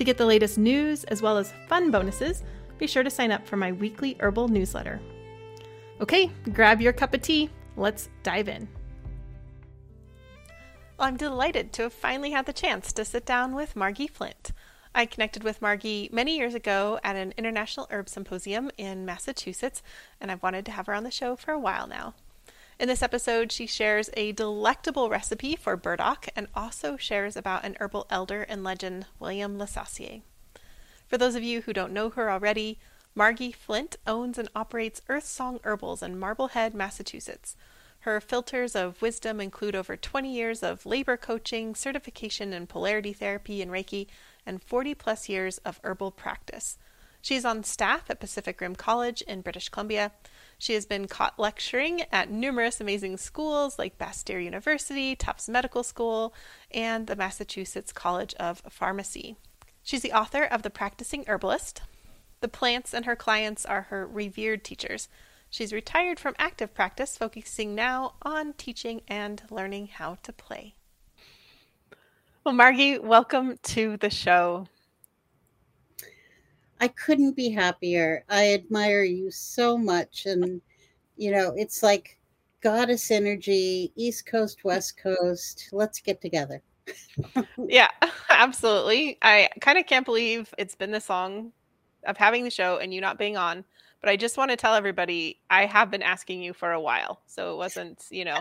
To get the latest news as well as fun bonuses, be sure to sign up for my weekly herbal newsletter. Okay, grab your cup of tea. Let's dive in. Well, I'm delighted to have finally had the chance to sit down with Margi Flint. I connected with Margi many years ago at an international herb symposium in Massachusetts, and I've wanted to have her on the show for a while now. In this episode, she shares a delectable recipe for burdock and also shares about an herbal elder and legend, William LeSassier. For those of you who don't know her already, Margi Flint owns and operates Earthsong Herbals in Marblehead, Massachusetts. Her filters of wisdom include over 20 years of labor coaching, certification in polarity therapy and Reiki, and 40 plus years of herbal practice. She's on staff at Pacific Rim College in British Columbia she has been caught lecturing at numerous amazing schools like Bastyr University, Tufts Medical School, and the Massachusetts College of Pharmacy. She's the author of The Practicing Herbalist. The plants and her clients are her revered teachers. She's retired from active practice, focusing now on teaching and learning how to play. Well, Margi, welcome to the show. I couldn't be happier. I admire you so much. And, you know, it's like goddess energy, East Coast, West Coast. Let's get together. yeah, absolutely. I kind of can't believe it's been this long of having the show and you not being on. But I just want to tell everybody I have been asking you for a while. So it wasn't, you know,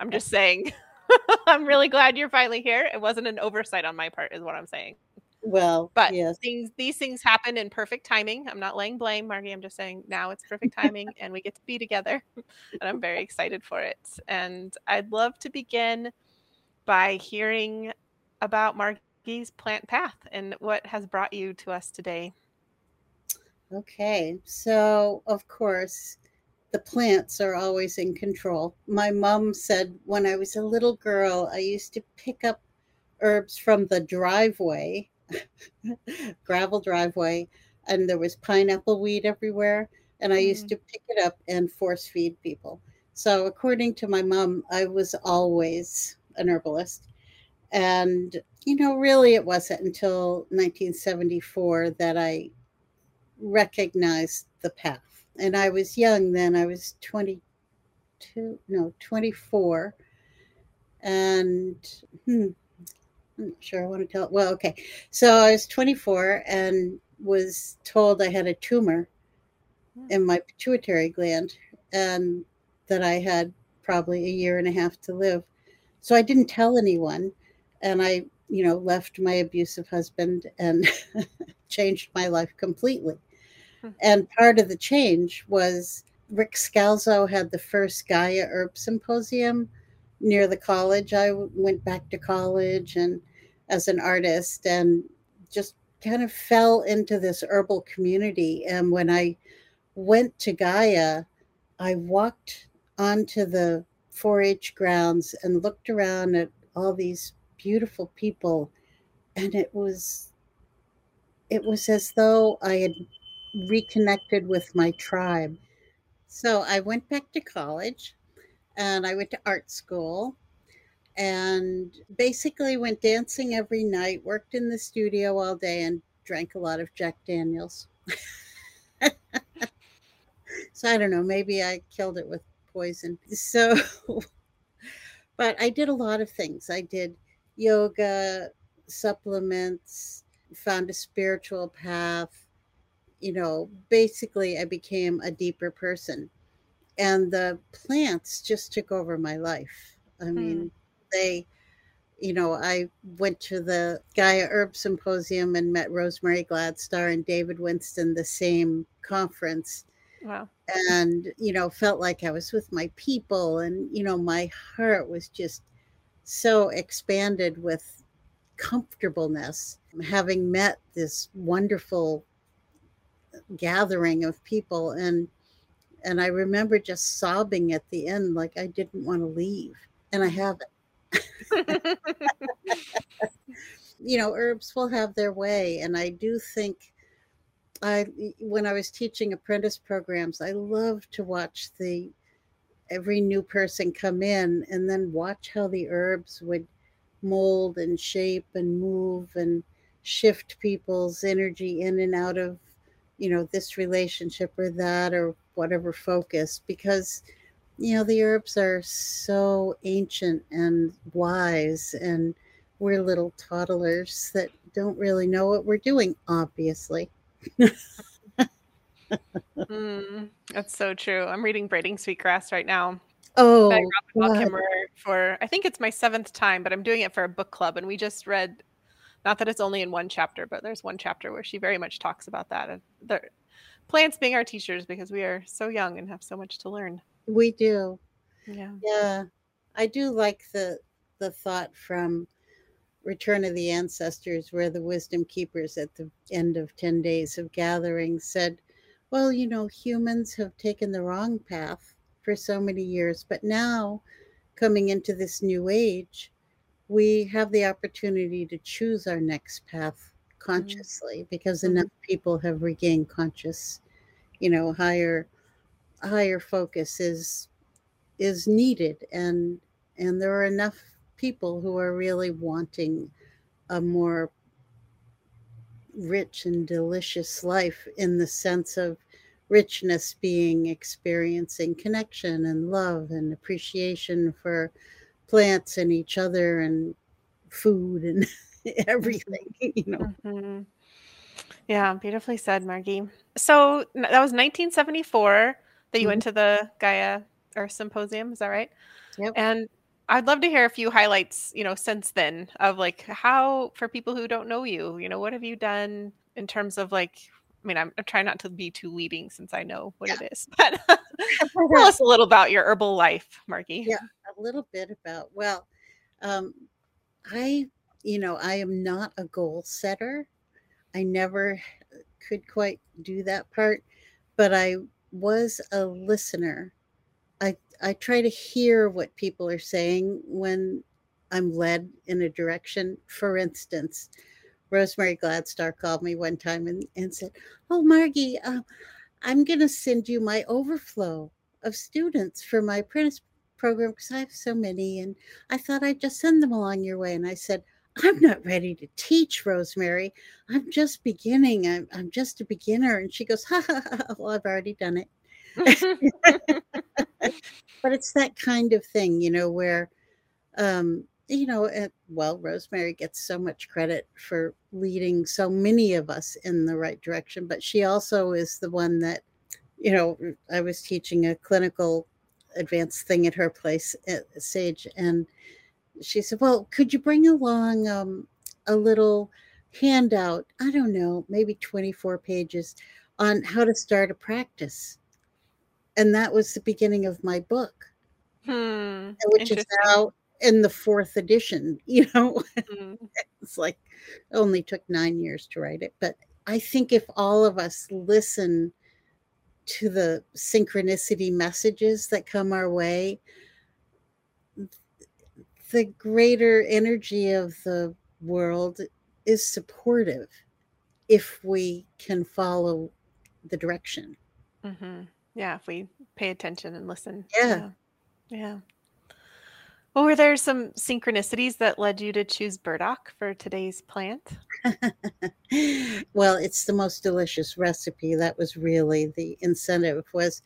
I'm just saying. I'm really glad you're finally here. It wasn't an oversight on my part, is what I'm saying. Well, but yes. things these things happen in perfect timing. I'm not laying blame, Margi. I'm just saying now it's perfect timing and we get to be together. and I'm very excited for it. And I'd love to begin by hearing about Margi's plant path and what has brought you to us today. Okay. So, of course, the plants are always in control. My mom said when I was a little girl, I used to pick up herbs from the driveway gravel driveway and there was pineapple weed everywhere and i used mm. to pick it up and force feed people. So according to my mom i was always an herbalist. And you know really it wasn't until 1974 that i recognized the path. And i was young then i was 22 no 24 and hmm, I'm not sure I want to tell. Well, okay. So I was 24 and was told I had a tumor hmm. in my pituitary gland and that I had probably a year and a half to live. So I didn't tell anyone. And I, you know, left my abusive husband and changed my life completely. Hmm. And part of the change was Rick Scalzo had the first Gaia Herb Symposium near the college. I went back to college and as an artist and just kind of fell into this herbal community. And when I went to Gaia, I walked onto the 4 H grounds and looked around at all these beautiful people. And it was it was as though I had reconnected with my tribe. So I went back to college and I went to art school and basically went dancing every night, worked in the studio all day, and drank a lot of Jack Daniels. so I don't know, maybe I killed it with poison. So, but I did a lot of things. I did yoga, supplements, found a spiritual path. You know, basically, I became a deeper person. And the plants just took over my life. I mean, mm. they, you know, I went to the Gaia Herb Symposium and met Rosemary Gladstar and David Winston the same conference. Wow. And, you know, felt like I was with my people. And, you know, my heart was just so expanded with comfortableness, having met this wonderful gathering of people. And, and I remember just sobbing at the end, like I didn't want to leave. And I haven't. you know, herbs will have their way. And I do think I when I was teaching apprentice programs, I love to watch the every new person come in and then watch how the herbs would mold and shape and move and shift people's energy in and out of you know this relationship or that or whatever focus because you know the herbs are so ancient and wise and we're little toddlers that don't really know what we're doing obviously mm, that's so true. I'm reading Braiding Sweetgrass right now. Oh, for I think it's my seventh time, but I'm doing it for a book club, and we just read. Not that it's only in one chapter, but there's one chapter where she very much talks about that and the plants being our teachers because we are so young and have so much to learn. We do. Yeah. Yeah. I do like the the thought from Return of the Ancestors, where the wisdom keepers at the end of 10 days of gathering said, Well, you know, humans have taken the wrong path for so many years, but now coming into this new age, we have the opportunity to choose our next path mm-hmm. consciously mm-hmm. because enough people have regained conscious, you know, higher higher focus is is needed and and there are enough people who are really wanting a more rich and delicious life in the sense of richness being experiencing connection and love and appreciation for plants and each other and food and everything you know mm-hmm. yeah beautifully said margi so that was 1974 that you mm-hmm. went to the gaia herb symposium is that right yep. and I'd love to hear a few highlights, you know, since then of like how for people who don't know you, you know, what have you done in terms of like I mean, I'm, I'm trying not to be too leading since I know what yeah. it is, but tell us a little about your herbal life, Margi. Yeah, a little bit about, well, um, I, you know, I am not a goal setter. I never could quite do that part, but I was a listener I I try to hear what people are saying when I'm led in a direction. For instance, Rosemary Gladstar called me one time and, and said, "Oh, Margi, uh, I'm going to send you my overflow of students for my apprentice program because I have so many, and I thought I'd just send them along your way." And I said, I'm not ready to teach, Rosemary. I'm just beginning. I'm, I'm just a beginner. And she goes, ha, ha, ha, well, I've already done it. but it's that kind of thing, you know, where, um, you know, well, Rosemary gets so much credit for leading so many of us in the right direction, but she also is the one that, you know, I was teaching a clinical advanced thing at her place at Sage, and she said, Well, could you bring along um, a little handout? I don't know, maybe 24 pages on how to start a practice and that was the beginning of my book, hmm, which is now in the fourth edition. You know, hmm. it's like it only took nine years to write it, but I think if all of us listen to the synchronicity messages that come our way, the greater energy of the world is supportive if we can follow the direction. Mm-hmm. Yeah, if we pay attention and listen. Yeah. Yeah. yeah. Well, were there some synchronicities that led you to choose burdock for today's plant? well, it's the most delicious recipe. That was really the incentive was,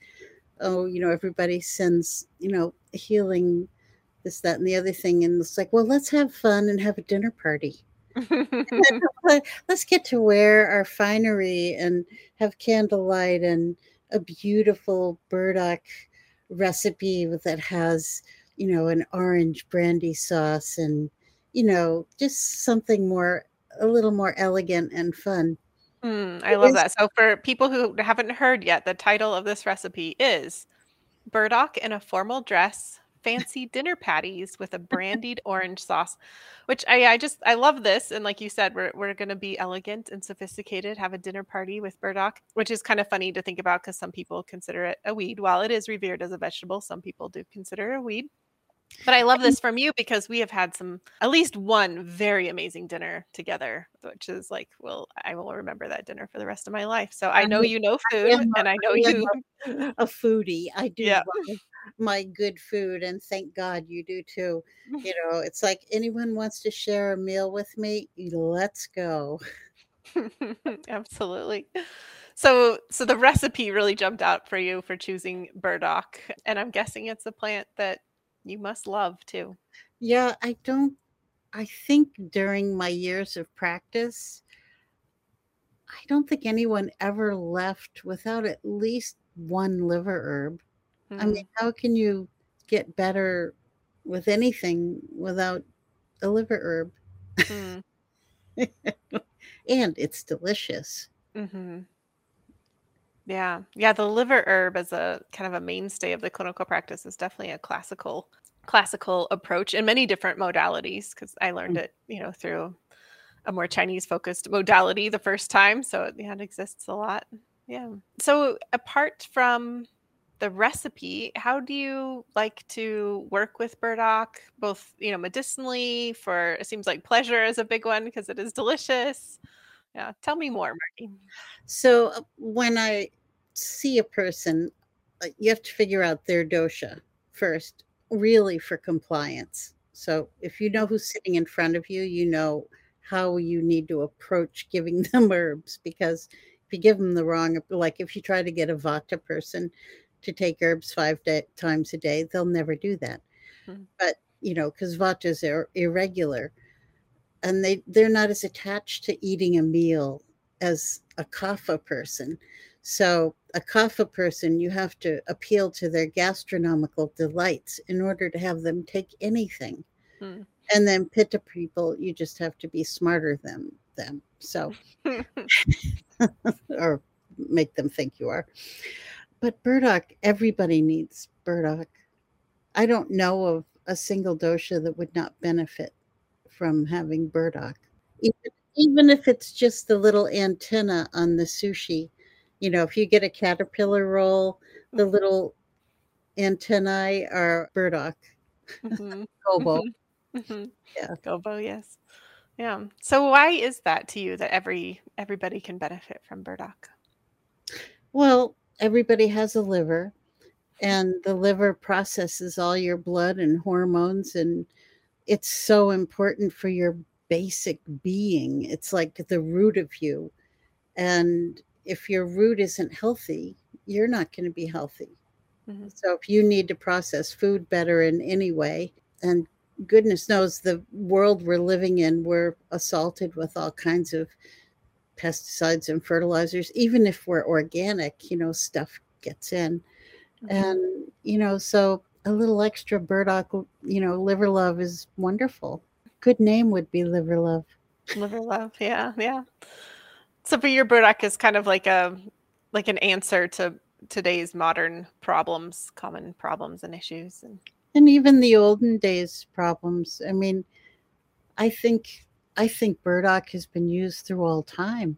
oh, you know, everybody sends, you know, healing this, that, and the other thing. And it's like, well, let's have fun and have a dinner party. let's get to wear our finery and have candlelight and a beautiful burdock recipe that has, you know, an orange brandy sauce and, you know, just something more, a little more elegant and fun. Mm, I love that. So, for people who haven't heard yet, the title of this recipe is Burdock in a Formal Dress fancy dinner patties with a brandied orange sauce, which I, I just I love this. And like you said, we're we're gonna be elegant and sophisticated, have a dinner party with burdock, which is kind of funny to think about because some people consider it a weed. While it is revered as a vegetable, some people do consider it a weed. But I love this from you because we have had some, at least one very amazing dinner together, which is like, well, I will remember that dinner for the rest of my life. So I know you know food, I and I know you a foodie. I do yeah my good food and thank god you do too you know it's like anyone wants to share a meal with me let's go absolutely so so the recipe really jumped out for you for choosing burdock and i'm guessing it's a plant that you must love too yeah i don't i think during my years of practice i don't think anyone ever left without at least one liver herb I mean, mm. how can you get better with anything without a liver herb? Mm. and it's delicious. Mm-hmm. Yeah. Yeah. The liver herb as a kind of a mainstay of the clinical practice is definitely a classical classical approach in many different modalities because I learned mm. it, you know, through a more Chinese focused modality the first time. So yeah, it exists a lot. Yeah. So apart from the recipe how do you like to work with burdock both you know medicinally for it seems like pleasure is a big one because it is delicious yeah tell me more margi so uh, when i see a person uh, you have to figure out their dosha first really for compliance so if you know who's sitting in front of you you know how you need to approach giving them herbs because if you give them the wrong like if you try to get a vata person to take herbs five day, times a day, they'll never do that. Mm-hmm. But you know, because vatas are irregular, and they they're not as attached to eating a meal as a kapha person. So a kapha person, you have to appeal to their gastronomical delights in order to have them take anything. Mm. And then pitta people, you just have to be smarter than them. So, or make them think you are. But burdock, everybody needs burdock. I don't know of a single dosha that would not benefit from having burdock. Even, even if it's just the little antenna on the sushi, you know, if you get a caterpillar roll, the mm-hmm. little antennae are burdock. Mm-hmm. Gobo. Mm-hmm. mm-hmm. Yeah. Gobo, yes. Yeah. So why is that to you that every everybody can benefit from burdock? Well, everybody has a liver and the liver processes all your blood and hormones and it's so important for your basic being it's like the root of you and if your root isn't healthy you're not going to be healthy. Mm-hmm. so if you need to process food better in any way and goodness knows the world we're living in we're assaulted with all kinds of pesticides and fertilizers even if we're organic you know stuff gets in. Mm-hmm. and you know so a little extra burdock you know liver love is wonderful. Good name would be liver love. Liver love yeah yeah so for your burdock is kind of like a like an answer to today's modern problems common problems and issues and and even the olden days problems i mean i think I think burdock has been used through all time.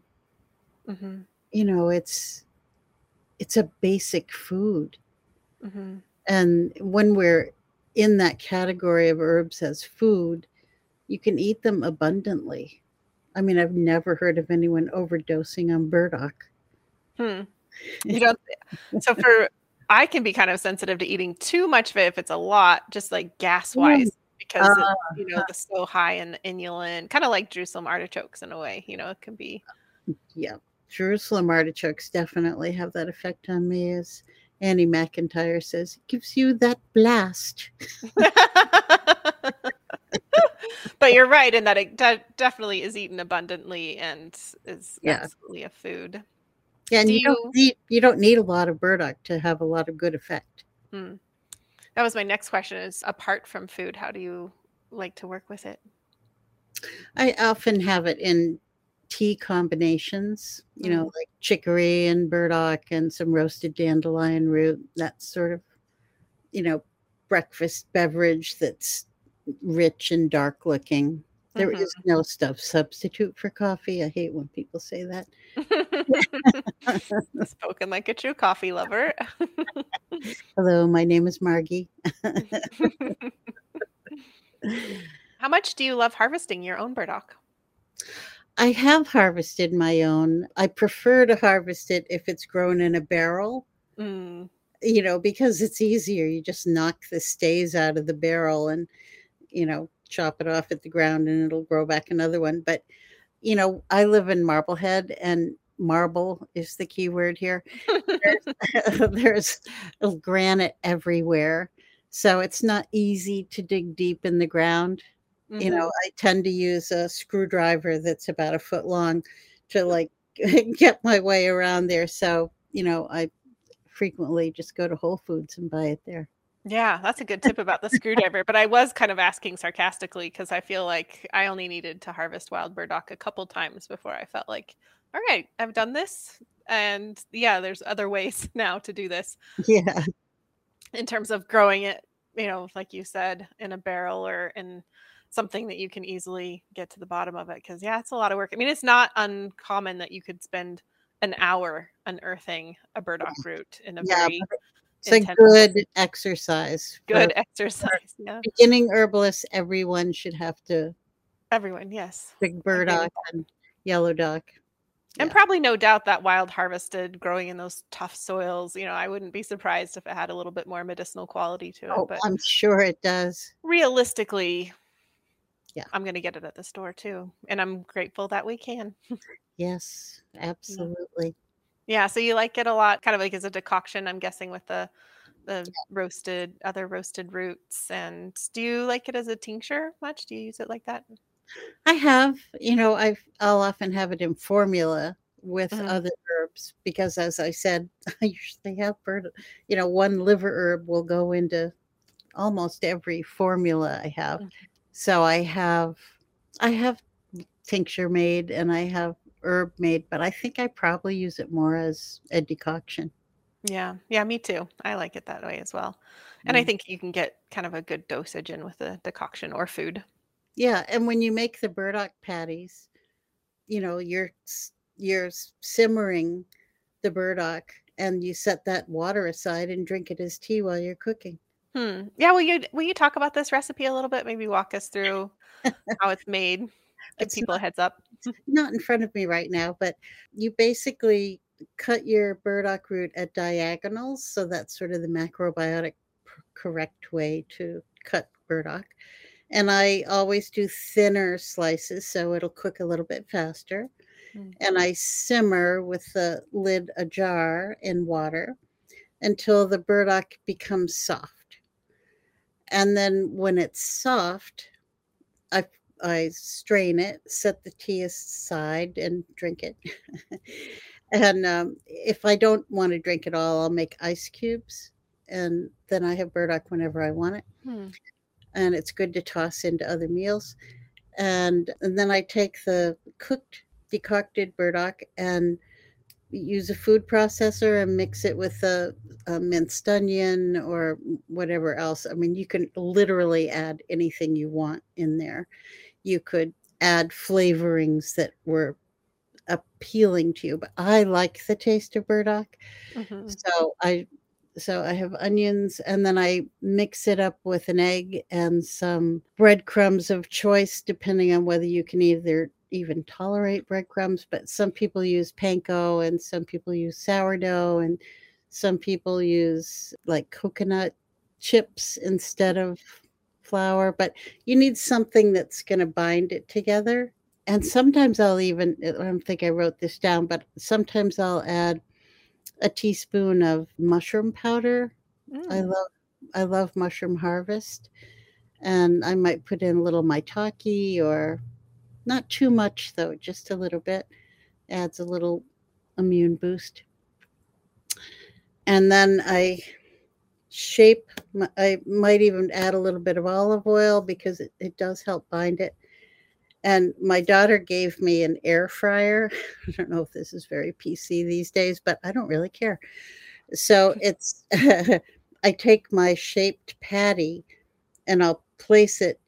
Mm-hmm. You know, it's it's a basic food, mm-hmm. and when we're in that category of herbs as food, you can eat them abundantly. I mean, I've never heard of anyone overdosing on burdock. Hmm. You know, so for I can be kind of sensitive to eating too much of it if it's a lot, just like gas wise because uh, it, you know it's so high in inulin, kind of like Jerusalem artichokes in a way. You know, it can be. Yeah, Jerusalem artichokes definitely have that effect on me, as Annie McIntyre says. It gives you that blast. but you're right in that it de- definitely is eaten abundantly and is yeah. absolutely a food. Yeah, and you, you, don't need you don't need a lot of burdock to have a lot of good effect. Hmm. That was my next question is apart from food, how do you like to work with it? I often have it in tea combinations, you know, Mm. like chicory and burdock and some roasted dandelion root, that sort of, you know, breakfast beverage that's rich and dark looking. There Mhm. is no stuff substitute for coffee. I hate when people say that. Spoken like a true coffee lover. Hello, my name is Margi. How much do you love harvesting your own burdock? I have harvested my own. I prefer to harvest it if it's grown in a barrel, Mm. you know, because it's easier. You just knock the stays out of the barrel and, you know, chop it off at the ground and it'll grow back another one. But, you know, I live in Marblehead and marble is the key word here. There's, there's granite everywhere. So it's not easy to dig deep in the ground you Mhm. know i tend to use a screwdriver that's about a foot long to like get my way around there so you know i frequently just go to whole foods and buy it there Yeah, that's a good tip about the screwdriver. But I was kind of asking sarcastically because I feel like I only needed to harvest wild burdock a couple times before I felt like, all right, I've done this. And yeah, there's other ways now to do this yeah in terms of growing it, you know, like you said, in a barrel or in something that you can easily get to the bottom of it. Cause yeah, it's a lot of work. I mean, it's not uncommon that you could spend an hour unearthing a burdock root in a yeah very it's a good exercise good exercise. Yeah. beginning herbalists everyone should have to Everyone, yes. big burdock and yellow dock And Yeah. probably no doubt that wild harvested growing in those tough soils, you know, I wouldn't be surprised if it had a little bit more medicinal quality to it. oh But i'm sure it does realistically, Yeah. I'm going to get it at the store too. And I'm grateful that we can. yes absolutely Yeah. So you like it a lot, kind of like as a decoction, I'm guessing, with the the roasted other roasted roots. And do you like it as a tincture much? Do you use it like that? I have, you know, I've I'll often have it in formula with Mhm. other herbs because as I said, I usually have bird, you know, one liver herb will go into almost every formula I have. Mhm. So I have I have tincture made and I have herb made, but I think I probably use it more as a decoction. Yeah. Yeah, me too. I like it that way as well. And I Mm. think you can get kind of a good dosage in with a decoction or food. Yeah, and when you make the burdock patties, you know, you're you're simmering the burdock and you set that water aside and drink it as tea while you're cooking. Hmm. Yeah, will you will you talk about this recipe a little bit? Maybe walk us through how it's made. Give It's people a not heads up. Not in front of me right now, but you basically cut your burdock root at diagonals, so that's sort of the macrobiotic correct way to cut burdock. And I always do thinner slices so it'll cook a little bit faster. Mm. And I simmer with the lid ajar in water until the burdock becomes soft. And then when it's soft, I I strain it, set the tea aside, and drink it. and um, if I don't want to drink it all, I'll make ice cubes, and then I have burdock whenever I want it. Hmm. And it's good to toss into other meals. And and then I take the cooked decocted burdock and use a food processor and mix it with a, a minced onion or whatever else. I mean, you can literally add anything you want in there. You could add flavorings that were appealing to you, but I like the taste of burdock. Mhm. So I so I have onions and then I mix it up with an egg and some breadcrumbs of choice, depending on whether you can either even tolerate breadcrumbs. But some people use panko and some people use sourdough and some people use like coconut chips instead of flour. But you need something that's going to bind it together. And sometimes I'll even, I don't think I wrote this down, but sometimes I'll add a teaspoon of mushroom powder. I Mm. love I love mushroom harvest. And I might put in a little maitake or not too much though, just a little bit. Adds a little immune boost. And then I shape. I might even add a little bit of olive oil because it, it does help bind it. And my daughter gave me an air fryer. I don't know if this is very PC these days, but I don't really care. So it's, I take my shaped patty and I'll place it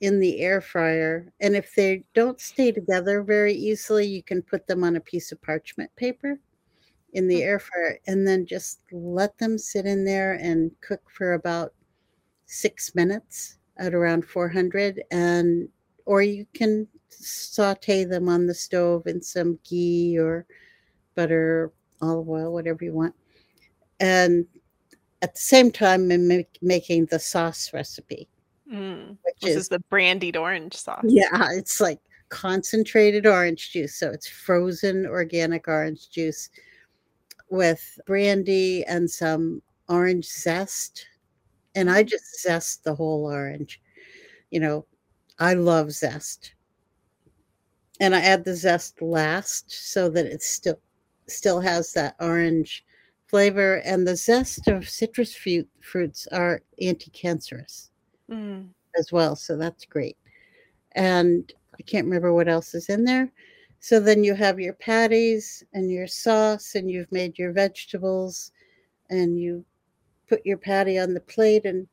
in the air fryer. And if they don't stay together very easily, you can put them on a piece of parchment paper in the air fryer and then just let them sit in there and cook for about six minutes at around 400 and or you can saute them on the stove in some ghee or butter olive oil whatever you want and at the same time i'm make, making the sauce recipe mm, which this is, is the brandied orange sauce. Yeah it's like concentrated orange juice so it's frozen organic orange juice with brandy and some orange zest. And I mm-hmm. just zest the whole orange. You know, I love zest. And I add the zest last so that it still still has that orange flavor. And the zest of citrus fruit, fruits are anti-cancerous mm. as well. So that's great. And I can't remember what else is in there. So then you have your patties and your sauce, and you've made your vegetables, and you put your patty on the plate and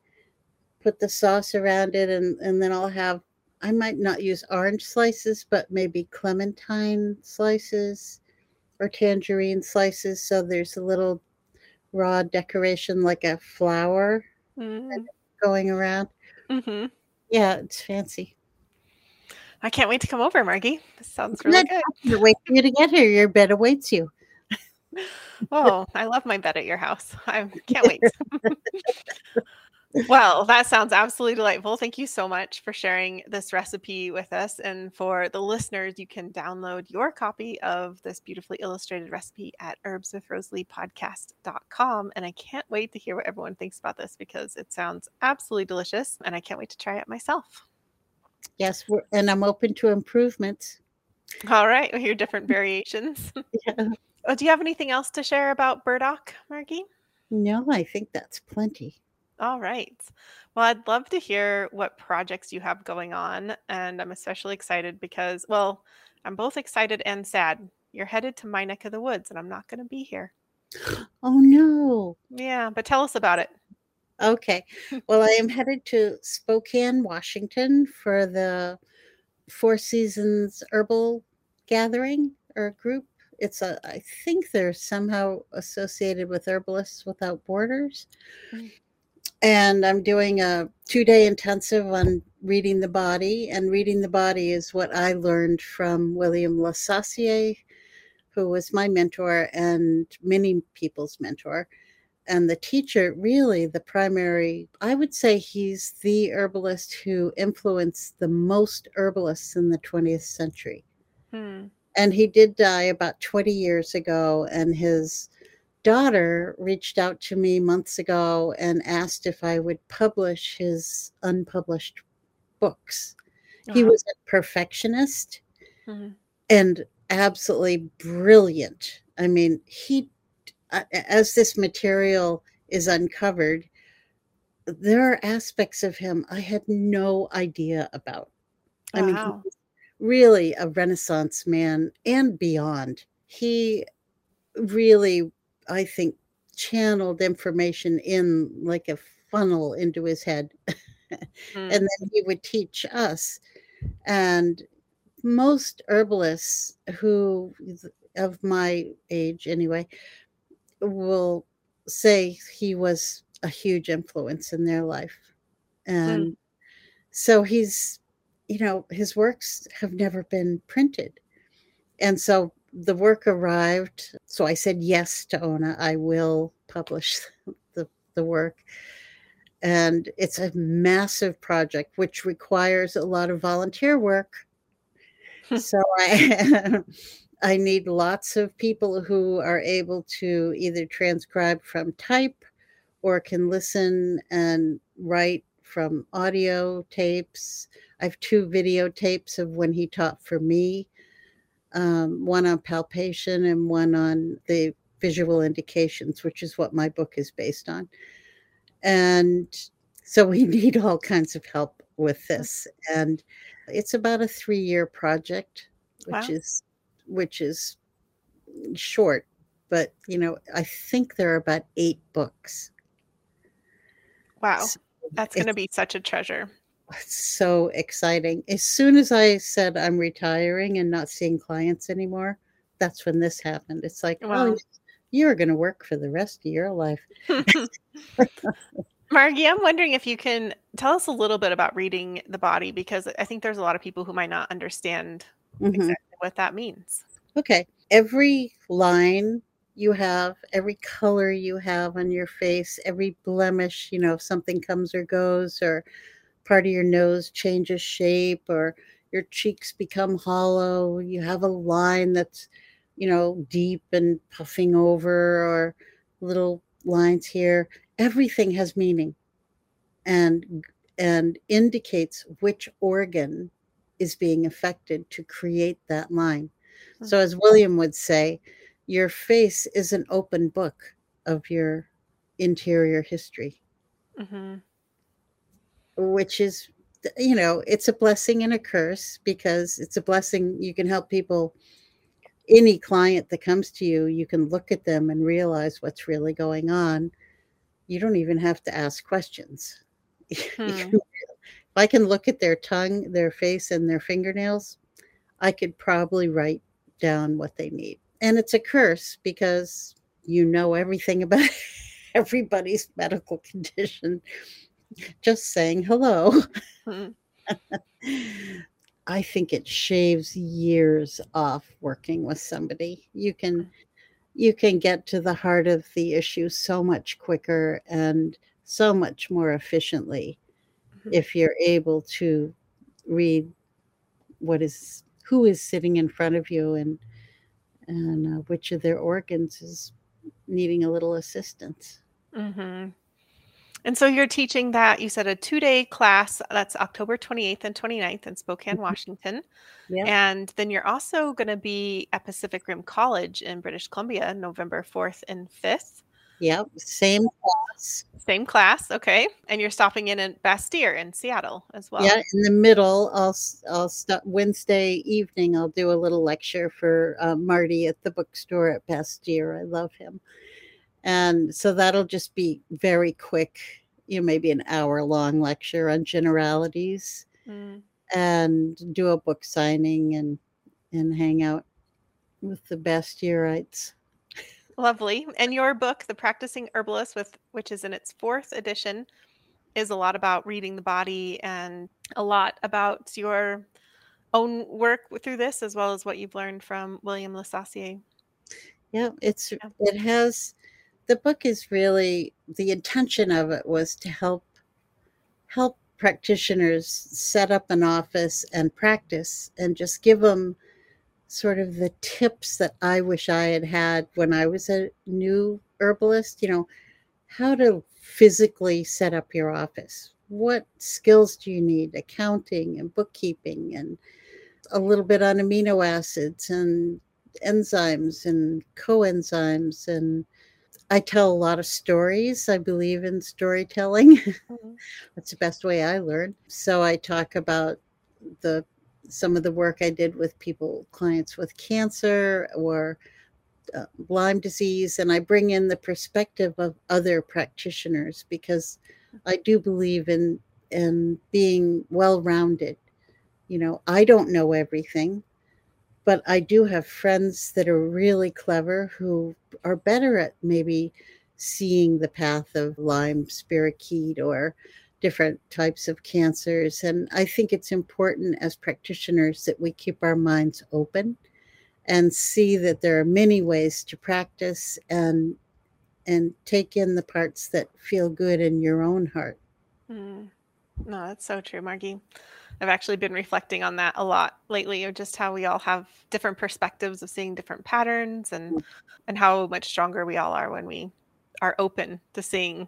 put the sauce around it. And, and then I'll have, I might not use orange slices, but maybe clementine slices or tangerine slices. So there's a little raw decoration like a flower mm. going around. Mm-hmm. Yeah, it's fancy. I can't wait to come over, Margi. This sounds really good. good. Wait for you to get here. Your bed awaits you. oh, I love my bed at your house. I can't wait. well, that sounds absolutely delightful. Thank you so much for sharing this recipe with us. And for the listeners, you can download your copy of this beautifully illustrated recipe at herbswithrosalie.podcast.com. And I can't wait to hear what everyone thinks about this because it sounds absolutely delicious. And I can't wait to try it myself. Yes, and I'm open to improvements. All right, we hear different variations. yeah. Oh, do you have anything else to share about burdock, Margi? No, I think that's plenty. All right. Well, I'd love to hear what projects you have going on. And I'm especially excited because, well, I'm both excited and sad. You're headed to my neck of the woods, and I'm not going to be here. Oh, no. Yeah, but tell us about it. Okay. Well, I am headed to Spokane, Washington for the Four Seasons Herbal Gathering or group. It's a, I think they're somehow associated with Herbalists Without Borders. Mm. And I'm doing a two day intensive on reading the body. And reading the body is what I learned from William LeSassier, who was my mentor and many people's mentor and the teacher really the primary i would say he's the herbalist who influenced the most herbalists in the 20th century hmm. and he did die about 20 years ago and his daughter reached out to me months ago and asked if i would publish his unpublished books uh-huh. he was a perfectionist hmm and absolutely brilliant i mean he as this material is uncovered, there are aspects of him I had no idea about. I mean, really a Renaissance man and beyond. He really, I think, channeled information in like a funnel into his head. mm. And then he would teach us. And most herbalists who, of my age anyway, will say he was a huge influence in their life. And mm. so he's, you know, his works have never been printed. And so the work arrived. So I said yes to Ona. I will publish the, the work. And it's a massive project, which requires a lot of volunteer work. so I I need lots of people who are able to either transcribe from type or can listen and write from audio tapes. I have two videotapes of when he taught for me um, one on palpation and one on the visual indications, which is what my book is based on. And so we need all kinds of help with this. And it's about a three year project, which wow. is which is short, but you know, I think there are about eight books. Wow. So That's going to be such a treasure. So exciting. As soon as I said I'm retiring and not seeing clients anymore, that's when this happened. It's like, oh, wow. oh, you're going to work for the rest of your life. Margi, I'm wondering if you can tell us a little bit about reading the body because I think there's a lot of people who might not understand mm-hmm. exactly what that means. Okay. Every line you have, every color you have on your face, every blemish, you know, if something comes or goes, or part of your nose changes shape, or your cheeks become hollow, you have a line that's, you know, deep and puffing over, or little lines here everything has meaning and and indicates which organ is being affected to create that line. So as William would say, your face is an open book of your interior history. Mm-hmm. Which is you know, it's a blessing and a curse because it's a blessing you can help people any client that comes to you, you can look at them and realize what's really going on you don't even have to ask questions. Hmm. If I can look at their tongue, their face, and their fingernails, I could probably write down what they need. And it's a curse because you know everything about everybody's medical condition. Just saying hello. Hmm. I think it shaves years off working with somebody. You can you can get to the heart of the issue so much quicker and so much more efficiently. If you're able to read what is who is sitting in front of you and and uh, which of their organs is needing a little assistance. Mm-hmm. And so you're teaching that you said a two day class that's October 28th and 29th in Spokane, mm-hmm. Washington. Yep. And then you're also going to be at Pacific Rim College in British Columbia, November 4th and 5th. Yep, same class. Same class, okay. And you're stopping in at Bastyr in Seattle as well. Yeah, in the middle, I'll I'll stop Wednesday evening. I'll do a little lecture for uh, Marty at the bookstore at Bastyr. I love him. And so that'll just be very quick, you know, maybe an hour long lecture on generalities mm. and do a book signing and and hang out with the Bastyrites. Lovely. And your book, The Practicing Herbalist, with which is in its fourth edition, is a lot about reading the body and a lot about your own work through this, as well as what you've learned from William LeSassier. Yeah, it's yeah. it has the book is really the intention of it was to help help practitioners set up an office and practice and just give them sort of the tips that I wish I had had when I was a new herbalist, you know, how to physically set up your office. What skills do you need? Accounting and bookkeeping and a little bit on amino acids and enzymes and coenzymes and I tell a lot of stories. I believe in storytelling. Mm-hmm. That's the best way I learn. So I talk about the some of the work I did with people, clients with cancer or uh, Lyme disease, and I bring in the perspective of other practitioners because I do believe in in being well rounded. You know, I don't know everything but I do have friends that are really clever who are better at maybe seeing the path of Lyme, spirochete, or different types of cancers. And I think it's important as practitioners that we keep our minds open and see that there are many ways to practice and and take in the parts that feel good in your own heart. Mm. No, that's so true, Margi. I've actually been reflecting on that a lot lately of just how we all have different perspectives of seeing different patterns and mm. and how much stronger we all are when we are open to seeing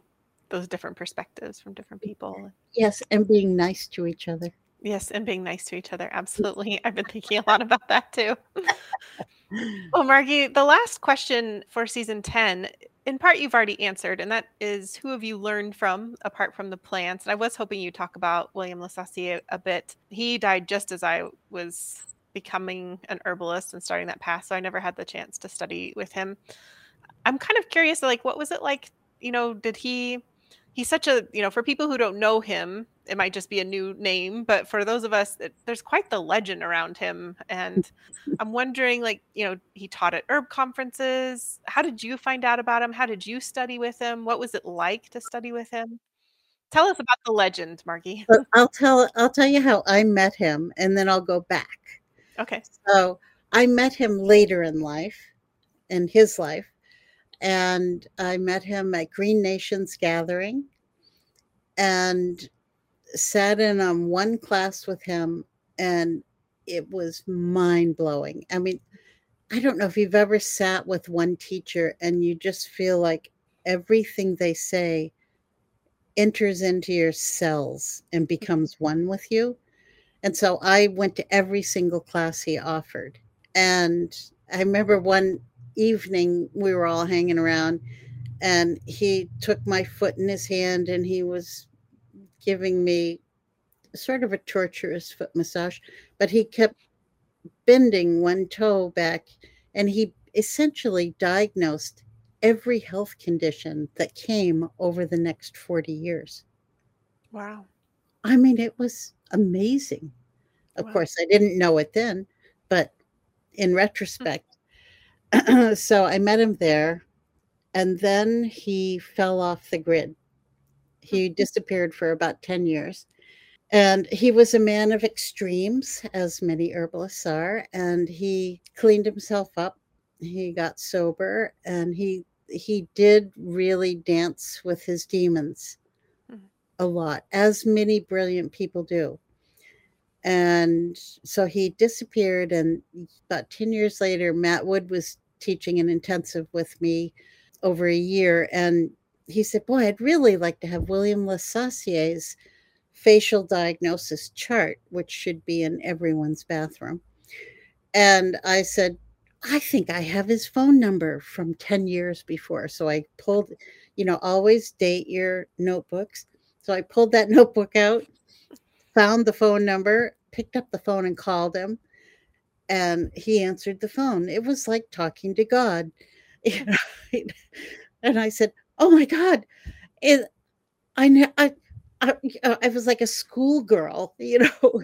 those different perspectives from different people. Yes, and being nice to each other. Yes, and being nice to each other. Absolutely. I've been thinking a lot about that too. well, Margi, the last question for season 10 in part you've already answered, and that is who have you learned from apart from the plants? And I was hoping you talk about William LeSassier a bit. He died just as I was becoming an herbalist and starting that path, so I never had the chance to study with him. I'm kind of curious, like, what was it like? You know, did he? He's such a you know, for people who don't know him, it might just be a new name, but for those of us, it, there's quite the legend around him. And I'm wondering, like, you know, he taught at herb conferences. How did you find out about him? How did you study with him? What was it like to study with him? Tell us about the legend, Margi. I'll tell I'll tell you how I met him, and then I'll go back. Okay. So I met him later in life, in his life, and I met him at Green Nations Gathering, and sat in on one class with him and it was mind blowing. I mean, I don't know if you've ever sat with one teacher and you just feel like everything they say enters into your cells and becomes one with you. And so I went to every single class he offered. And I remember one evening we were all hanging around and he took my foot in his hand and he was giving me sort of a torturous foot massage, but he kept bending one toe back and he essentially diagnosed every health condition that came over the next 40 years. Wow. I mean, it was amazing. Of wow. course, I didn't know it then, but in retrospect. so I met him there, and then he fell off the grid. He disappeared for about 10 years. And he was a man of extremes, as many herbalists are, and he cleaned himself up. He got sober and he he did really dance with his demons mm-hmm. a lot, as many brilliant people do. And so he disappeared, and about 10 years later, Matt Wood was teaching an intensive with me over a year. And he said, Boy, I'd really like to have William LeSassier's facial diagnosis chart, which should be in everyone's bathroom. And I said, I think I have his phone number from 10 years before. So I pulled, you know, always date your notebooks. So I pulled that notebook out, found the phone number, picked up the phone and called him. And he answered the phone. It was like talking to God. You know? and I said, Oh my God, it, I, I, I, uh, I was like a schoolgirl, you know.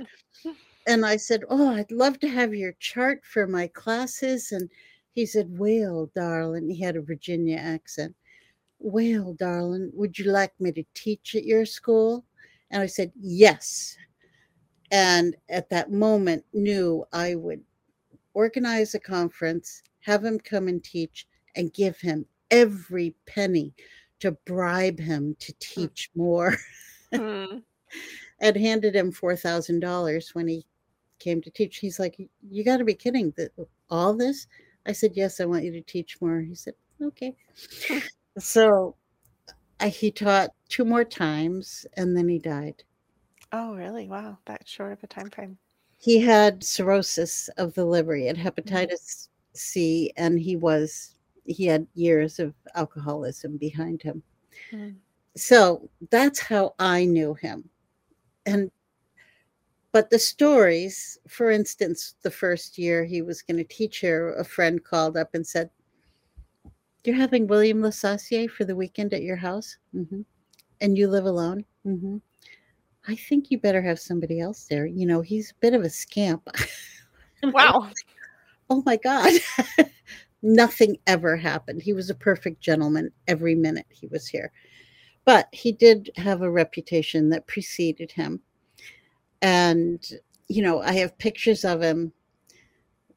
and I said, Oh, I'd love to have your chart for my classes. And he said, Well, darling, he had a Virginia accent. Well, darling, would you like me to teach at your school? And I said, Yes. And at that moment, knew I would organize a conference, have him come and teach, and give him every penny to bribe him to teach more. mm. and handed him $4,000 when he came to teach. He's like, You got to be kidding. That all this? I said, Yes, I want you to teach more. He said, Okay. so I, he taught two more times and then he died. Oh, really? Wow. That short of a time frame. He had cirrhosis of the liver, he had mm-hmm. hepatitis mm-hmm. C, and he was, he had years of alcoholism behind him. Mm so that's how I knew him. And but the stories, for instance, the first year he was going to teach here, a friend called up and said, You're having William LeSassier for the weekend at your house? Mm-hmm. And you live alone? I think you better have somebody else there. You know, he's a bit of a scamp. Wow. oh my God. Nothing ever happened. He was a perfect gentleman every minute he was here. But he did have a reputation that preceded him. And, you know, I have pictures of him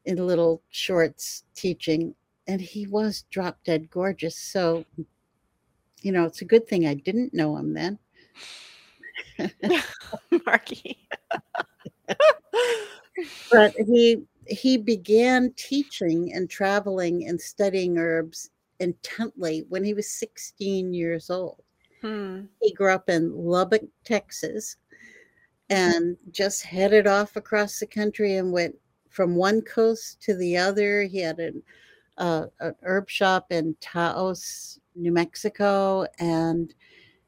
in little shorts teaching, and he was drop dead gorgeous. So, you know, it's a good thing I didn't know him then. Margi. but he he began teaching and traveling and studying herbs intently when he was 16 years old. Hmm. He grew up in Lubbock, Texas, mm-hmm. and just headed off across the country and went from one coast to the other. He had an, uh, an herb shop in Taos, New Mexico and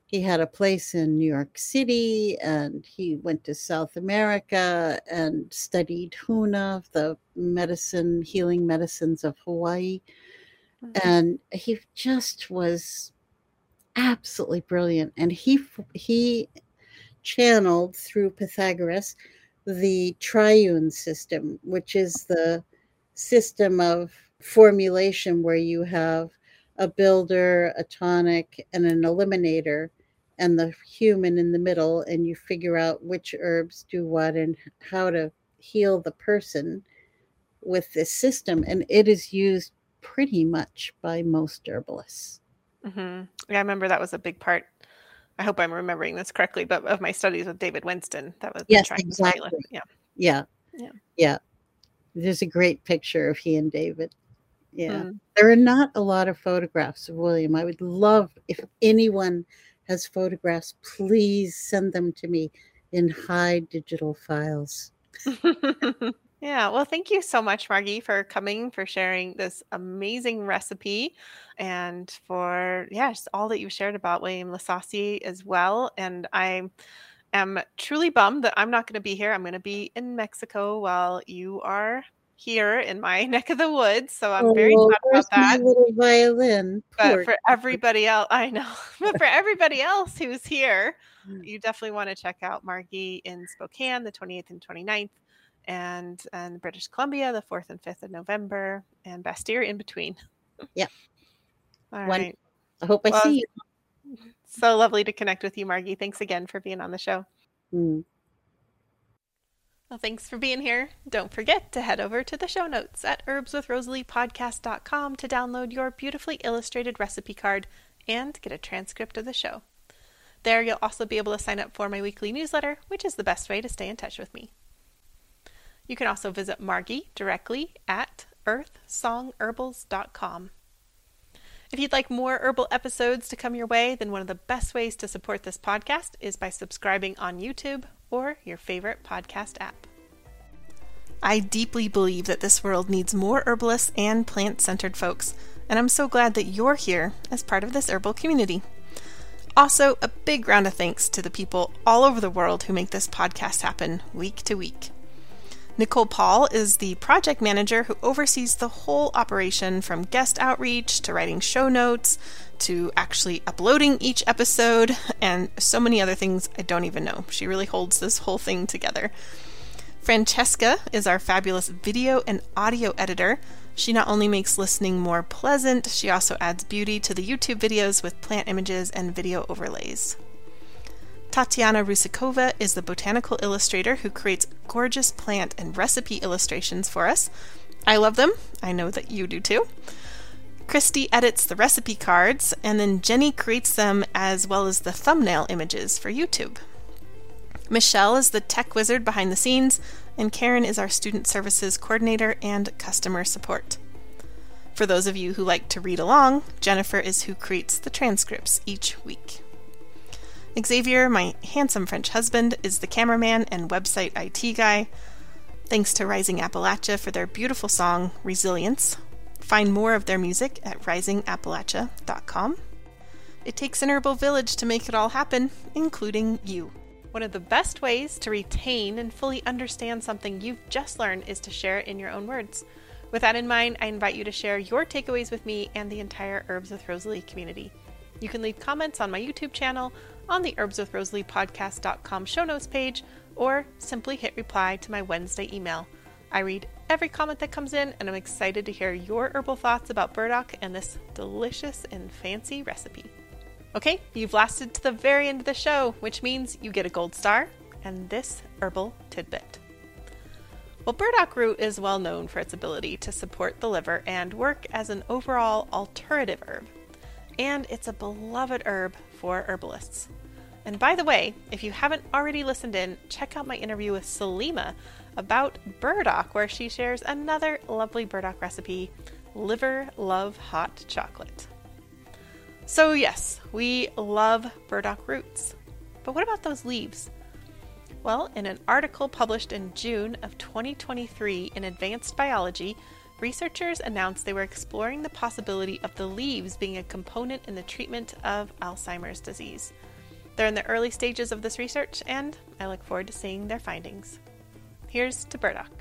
he had a place in New York City and he went to South America and studied Huna, the medicine, healing medicines of Hawaii. Mm-hmm. And he just was absolutely brilliant. And he he channeled through Pythagoras the triune system, which is the system of formulation where you have a builder, a tonic, and an eliminator, and the human in the middle, and you figure out which herbs do what and how to heal the person with this system. And it is used pretty much by most herbalists. Mm-hmm. Yeah, I remember that was a big part. I hope I'm remembering this correctly, but of my studies with David Winston, that was yes, exactly. Yeah. yeah, yeah, yeah. There's a great picture of he and David. Yeah, mm. there are not a lot of photographs of William. I would love if anyone has photographs, please send them to me in high digital files. Yeah, well, thank you so much, Margi, for coming, for sharing this amazing recipe, and for yeah, just all that you shared about William LeSassier as well. And I am truly bummed that I'm not going to be here. I'm going to be in Mexico while you are here in my neck of the woods. So I'm very oh, sad about that. little violin. But for everybody else, I know. but for everybody else who's here, mm. you definitely want to check out Margi in Spokane, the 28th and 29th and and British Columbia the 4th and 5th of November and Bastyr in between. Yeah. All One, right. I hope I well, see you. So lovely to connect with you, Margi. Thanks again for being on the show. Mm. Well, thanks for being here. Don't forget to head over to the show notes at herbswithrosaliepodcast.com to download your beautifully illustrated recipe card and get a transcript of the show. There, you'll also be able to sign up for my weekly newsletter, which is the best way to stay in touch with me. You can also visit Margi directly at earthsongherbals.com. If you'd like more herbal episodes to come your way, then one of the best ways to support this podcast is by subscribing on YouTube or your favorite podcast app. I deeply believe that this world needs more herbalists and plant centered folks, and I'm so glad that you're here as part of this herbal community. Also, a big round of thanks to the people all over the world who make this podcast happen week to week. Nicole Paul is the project manager who oversees the whole operation from guest outreach to writing show notes to actually uploading each episode and so many other things I don't even know. She really holds this whole thing together. Francesca is our fabulous video and audio editor. She not only makes listening more pleasant, she also adds beauty to the YouTube videos with plant images and video overlays. Tatiana Rusikova is the botanical illustrator who creates gorgeous plant and recipe illustrations for us. I love them. I know that you do too. Christy edits the recipe cards, and then Jenny creates them as well as the thumbnail images for YouTube. Michelle is the tech wizard behind the scenes, and Karen is our student services coordinator and customer support. For those of you who like to read along, Jennifer is who creates the transcripts each week. Xavier, my handsome French husband, is the cameraman and website IT guy. Thanks to Rising Appalachia for their beautiful song, Resilience. Find more of their music at risingappalachia.com. It takes an herbal village to make it all happen, including you. One of the best ways to retain and fully understand something you've just learned is to share it in your own words. With that in mind, I invite you to share your takeaways with me and the entire Herbs with Rosalie community. You can leave comments on my YouTube channel on the Herbs with Rosalie herbswithrosaliepodcast.com show notes page, or simply hit reply to my Wednesday email. I read every comment that comes in, and I'm excited to hear your herbal thoughts about burdock and this delicious and fancy recipe. Okay, you've lasted to the very end of the show, which means you get a gold star and this herbal tidbit. Well, burdock root is well known for its ability to support the liver and work as an overall alterative herb. And it's a beloved herb for herbalists. And by the way, if you haven't already listened in, check out my interview with Salima about burdock, where she shares another lovely burdock recipe liver love hot chocolate. So, yes, we love burdock roots. But what about those leaves? Well, in an article published in June of 2023 in Advanced Biology, researchers announced they were exploring the possibility of the leaves being a component in the treatment of Alzheimer's disease. They're in the early stages of this research, and I look forward to seeing their findings. Here's to burdock.